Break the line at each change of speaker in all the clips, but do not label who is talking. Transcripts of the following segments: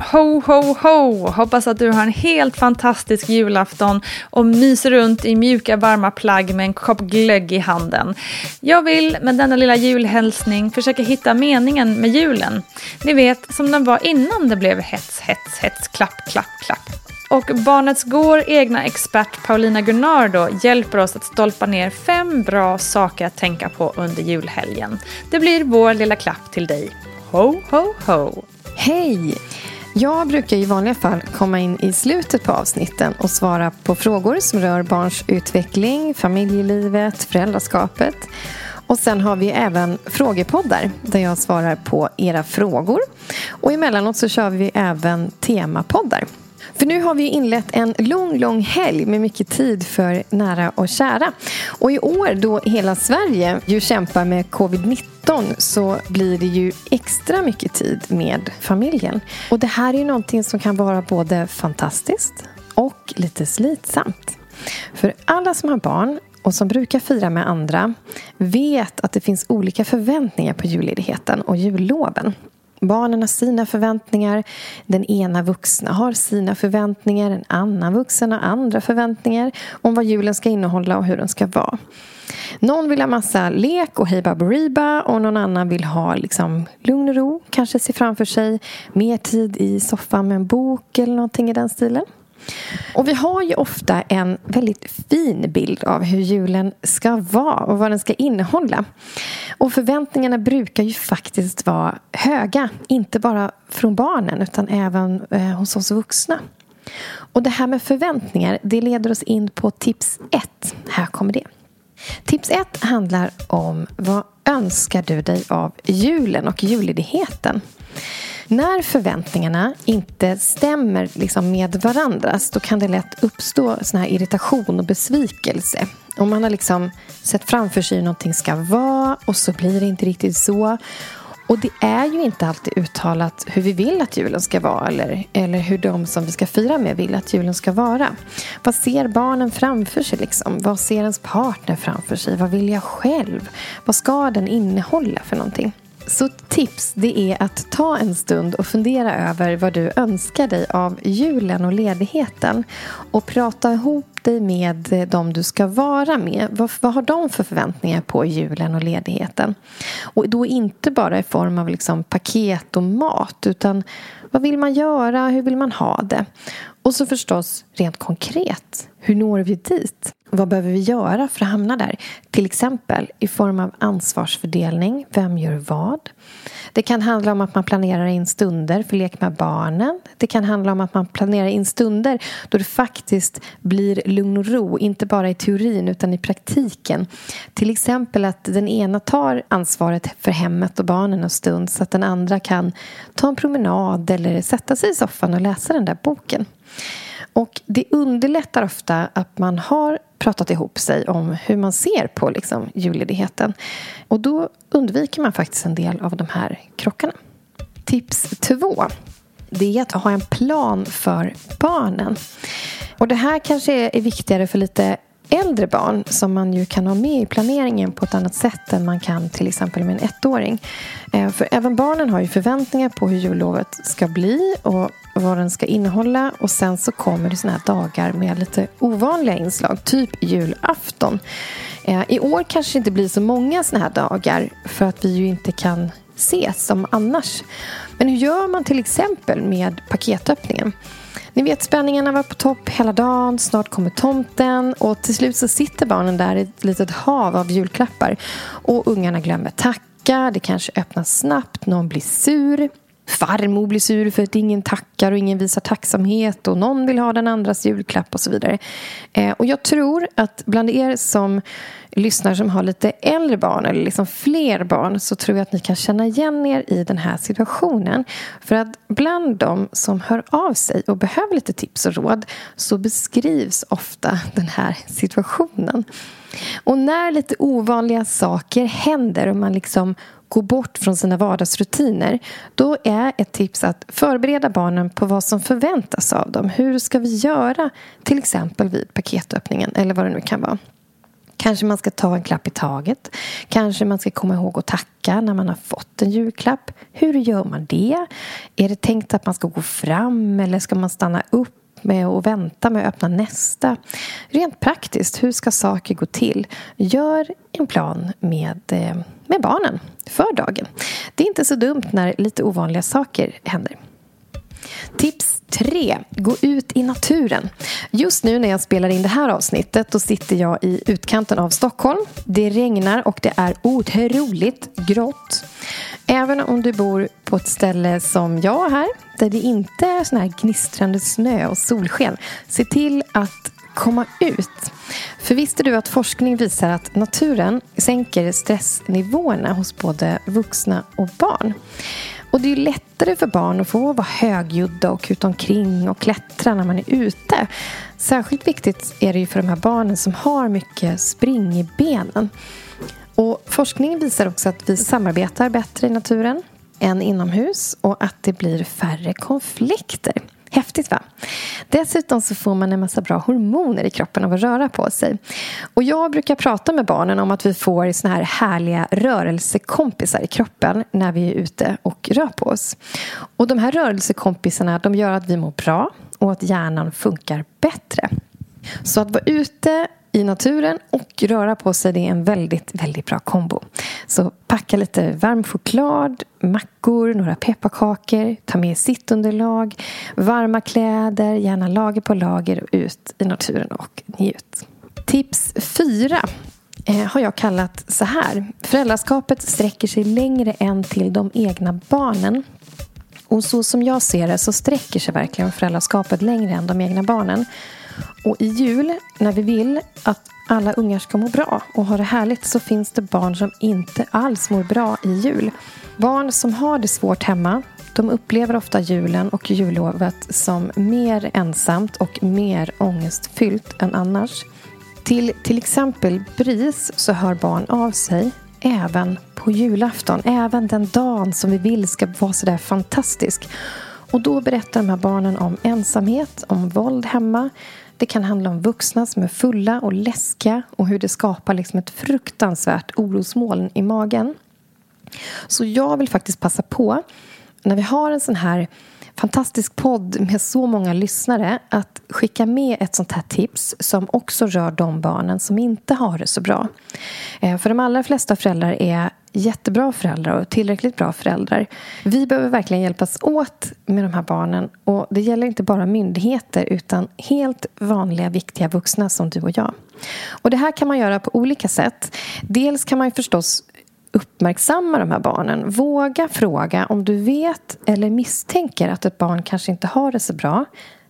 Ho, ho, ho! Hoppas att du har en helt fantastisk julafton och myser runt i mjuka varma plagg med en kopp glögg i handen. Jag vill med denna lilla julhälsning försöka hitta meningen med julen. Ni vet, som den var innan det blev hets, hets, hets, klapp, klapp, klapp. Och Barnets Går egna expert Paulina Gunnardo hjälper oss att stolpa ner fem bra saker att tänka på under julhelgen. Det blir vår lilla klapp till dig. Ho, ho, ho!
Hej! Jag brukar i vanliga fall komma in i slutet på avsnitten och svara på frågor som rör barns utveckling, familjelivet, föräldraskapet. Och sen har vi även frågepoddar där jag svarar på era frågor. Och emellanåt så kör vi även temapoddar. För nu har vi inlett en lång, lång helg med mycket tid för nära och kära. Och i år då hela Sverige ju kämpar med covid-19 så blir det ju extra mycket tid med familjen. Och det här är ju någonting som kan vara både fantastiskt och lite slitsamt. För alla som har barn och som brukar fira med andra vet att det finns olika förväntningar på julledigheten och julloven. Barnen har sina förväntningar. Den ena vuxna har sina förväntningar. En annan vuxen har andra förväntningar om vad julen ska innehålla och hur den ska vara. Någon vill ha massa lek och hej baberiba och någon annan vill ha liksom lugn och ro. Kanske se framför sig mer tid i soffan med en bok eller någonting i den stilen. Och vi har ju ofta en väldigt fin bild av hur julen ska vara och vad den ska innehålla. Och förväntningarna brukar ju faktiskt vara höga. Inte bara från barnen utan även eh, hos oss vuxna. Och det här med förväntningar det leder oss in på tips ett. Här kommer det. Tips ett handlar om vad önskar du dig av julen och julledigheten? När förväntningarna inte stämmer liksom med varandras då kan det lätt uppstå sån här irritation och besvikelse. Om man har liksom sett framför sig hur någonting ska vara och så blir det inte riktigt så. Och det är ju inte alltid uttalat hur vi vill att julen ska vara eller, eller hur de som vi ska fira med vill att julen ska vara. Vad ser barnen framför sig? Liksom? Vad ser ens partner framför sig? Vad vill jag själv? Vad ska den innehålla för någonting? Så tips det är att ta en stund och fundera över vad du önskar dig av julen och ledigheten. Och prata ihop dig med dem du ska vara med. Vad, vad har de för förväntningar på julen och ledigheten? Och då inte bara i form av liksom paket och mat utan vad vill man göra? Hur vill man ha det? Och så förstås rent konkret. Hur når vi dit? Vad behöver vi göra för att hamna där? Till exempel i form av ansvarsfördelning. Vem gör vad? Det kan handla om att man planerar in stunder för lek med barnen. Det kan handla om att man planerar in stunder då det faktiskt blir lugn och ro, inte bara i teorin utan i praktiken. Till exempel att den ena tar ansvaret för hemmet och barnen en stund så att den andra kan ta en promenad eller sätta sig i soffan och läsa den där boken. Och det underlättar ofta att man har pratat ihop sig om hur man ser på liksom, julledigheten. Och då undviker man faktiskt en del av de här krockarna. Tips två det är att ha en plan för barnen. Och det här kanske är viktigare för lite äldre barn som man ju kan ha med i planeringen på ett annat sätt än man kan till exempel med en ettåring. Eh, för även barnen har ju förväntningar på hur jullovet ska bli och vad den ska innehålla och sen så kommer det såna här dagar med lite ovanliga inslag, typ julafton. Eh, I år kanske det inte blir så många såna här dagar för att vi ju inte kan ses som annars. Men hur gör man till exempel med paketöppningen? Ni vet spänningarna var på topp hela dagen, snart kommer tomten och till slut så sitter barnen där i ett litet hav av julklappar och ungarna glömmer tacka, det kanske öppnas snabbt, någon blir sur farmor blir sur för att ingen tackar och ingen visar tacksamhet och någon vill ha den andras julklapp och så vidare. Eh, och jag tror att bland er som lyssnar som har lite äldre barn eller liksom fler barn så tror jag att ni kan känna igen er i den här situationen. För att bland de som hör av sig och behöver lite tips och råd så beskrivs ofta den här situationen. Och när lite ovanliga saker händer och man liksom gå bort från sina vardagsrutiner då är ett tips att förbereda barnen på vad som förväntas av dem. Hur ska vi göra till exempel vid paketöppningen eller vad det nu kan vara. Kanske man ska ta en klapp i taget. Kanske man ska komma ihåg att tacka när man har fått en julklapp. Hur gör man det? Är det tänkt att man ska gå fram eller ska man stanna upp med att vänta med att öppna nästa. Rent praktiskt, hur ska saker gå till? Gör en plan med, eh, med barnen för dagen. Det är inte så dumt när lite ovanliga saker händer. Tips 3. Gå ut i naturen. Just nu när jag spelar in det här avsnittet då sitter jag i utkanten av Stockholm. Det regnar och det är otroligt grått. Även om du bor på ett ställe som jag här där det inte är sån här gnistrande snö och solsken se till att komma ut. För visste du att forskning visar att naturen sänker stressnivåerna hos både vuxna och barn? Och det är lättare för barn att få vara högljudda och kuta omkring och klättra när man är ute. Särskilt viktigt är det ju för de här barnen som har mycket spring i benen. Och forskning visar också att vi samarbetar bättre i naturen än inomhus och att det blir färre konflikter. Häftigt va? Dessutom så får man en massa bra hormoner i kroppen av att röra på sig. Och jag brukar prata med barnen om att vi får såna här härliga rörelsekompisar i kroppen när vi är ute och rör på oss. Och de här rörelsekompisarna de gör att vi mår bra och att hjärnan funkar bättre. Så att vara ute i naturen och röra på sig det är en väldigt, väldigt bra kombo. Så packa lite varm choklad, mackor, några pepparkakor, ta med sittunderlag, varma kläder, gärna lager på lager och ut i naturen och njut. Tips 4 eh, har jag kallat så här. Föräldraskapet sträcker sig längre än till de egna barnen. Och så som jag ser det så sträcker sig verkligen föräldraskapet längre än de egna barnen. Och i jul, när vi vill att alla ungar ska må bra och ha det härligt så finns det barn som inte alls mår bra i jul. Barn som har det svårt hemma de upplever ofta julen och jullovet som mer ensamt och mer ångestfyllt än annars. Till till exempel BRIS så hör barn av sig även på julafton. Även den dagen som vi vill ska vara sådär fantastisk. Och då berättar de här barnen om ensamhet, om våld hemma. Det kan handla om vuxna som är fulla och läskiga och hur det skapar liksom ett fruktansvärt orosmoln i magen. Så jag vill faktiskt passa på, när vi har en sån här fantastisk podd med så många lyssnare att skicka med ett sånt här tips som också rör de barnen som inte har det så bra. Eh, för de allra flesta föräldrar är jättebra föräldrar och tillräckligt bra föräldrar. Vi behöver verkligen hjälpas åt med de här barnen och det gäller inte bara myndigheter utan helt vanliga viktiga vuxna som du och jag. Och det här kan man göra på olika sätt. Dels kan man förstås uppmärksamma de här barnen. Våga fråga om du vet eller misstänker att ett barn kanske inte har det så bra.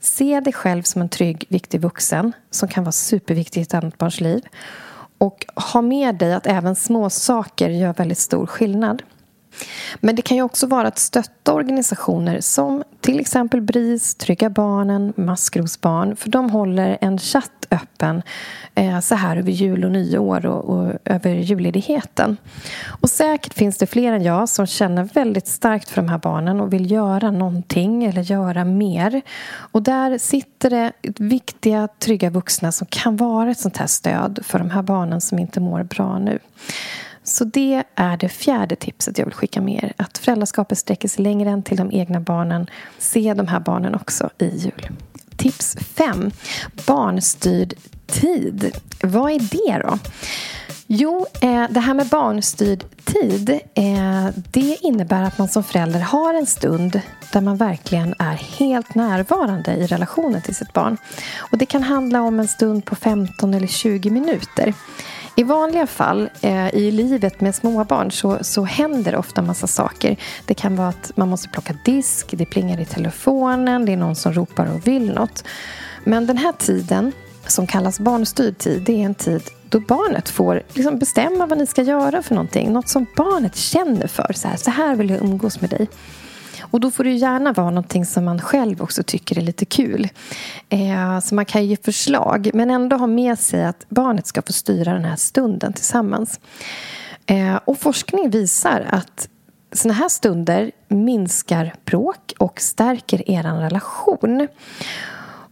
Se dig själv som en trygg, viktig vuxen som kan vara superviktig i ett annat barns liv. Och ha med dig att även små saker gör väldigt stor skillnad. Men det kan ju också vara att stötta organisationer som till exempel BRIS, Trygga Barnen, Maskrosbarn för de håller en chatt öppen eh, så här över jul och nyår och, och över julledigheten. Och säkert finns det fler än jag som känner väldigt starkt för de här barnen och vill göra någonting eller göra mer. Och där sitter det viktiga, trygga vuxna som kan vara ett sånt här stöd för de här barnen som inte mår bra nu. Så det är det fjärde tipset jag vill skicka med er. Att föräldraskapet sträcker sig längre än till de egna barnen. Se de här barnen också i jul. Tips 5. Barnstyrd tid. Vad är det då? Jo, eh, det här med barnstyrd tid eh, det innebär att man som förälder har en stund där man verkligen är helt närvarande i relationen till sitt barn. Och Det kan handla om en stund på 15 eller 20 minuter. I vanliga fall eh, i livet med småbarn så, så händer ofta massa saker. Det kan vara att man måste plocka disk, det plingar i telefonen, det är någon som ropar och vill något. Men den här tiden, som kallas barnstyrd tid, det är en tid då barnet får liksom bestämma vad ni ska göra för någonting. Något som barnet känner för. Så här, så här vill jag umgås med dig. Och då får det gärna vara någonting som man själv också tycker är lite kul. Eh, så man kan ge förslag, men ändå ha med sig att barnet ska få styra den här stunden tillsammans. Eh, och forskning visar att såna här stunder minskar bråk och stärker er relation.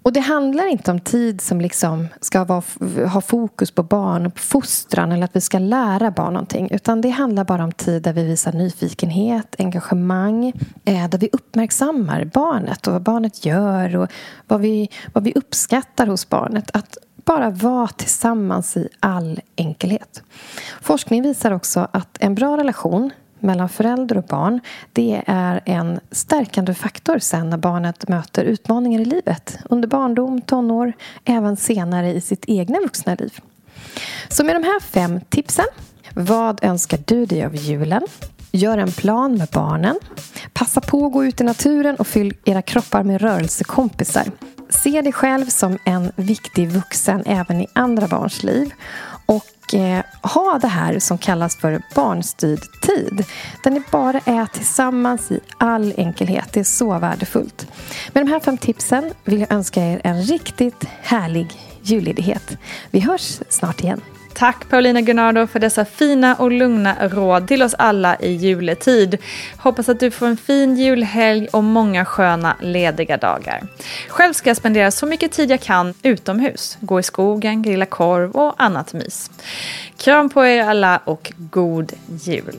Och det handlar inte om tid som liksom ska vara, ha fokus på barn och fostran eller att vi ska lära barn någonting. Utan det handlar bara om tid där vi visar nyfikenhet, engagemang. Eh, där vi uppmärksammar barnet och vad barnet gör och vad vi, vad vi uppskattar hos barnet. Att bara vara tillsammans i all enkelhet. Forskning visar också att en bra relation mellan förälder och barn det är en stärkande faktor sen när barnet möter utmaningar i livet. Under barndom, tonår, även senare i sitt egna vuxna liv. Så med de här fem tipsen vad önskar du dig av julen? Gör en plan med barnen. Passa på att gå ut i naturen och fyll era kroppar med rörelsekompisar. Se dig själv som en viktig vuxen även i andra barns liv. Och eh, ha det här som kallas för barnstyrd tid. Där ni bara är tillsammans i all enkelhet. Det är så värdefullt. Med de här fem tipsen vill jag önska er en riktigt härlig julledighet. Vi hörs snart igen.
Tack Paulina Gunnardo för dessa fina och lugna råd till oss alla i juletid. Hoppas att du får en fin julhelg och många sköna lediga dagar. Själv ska jag spendera så mycket tid jag kan utomhus. Gå i skogen, grilla korv och annat mys. Kram på er alla och god jul!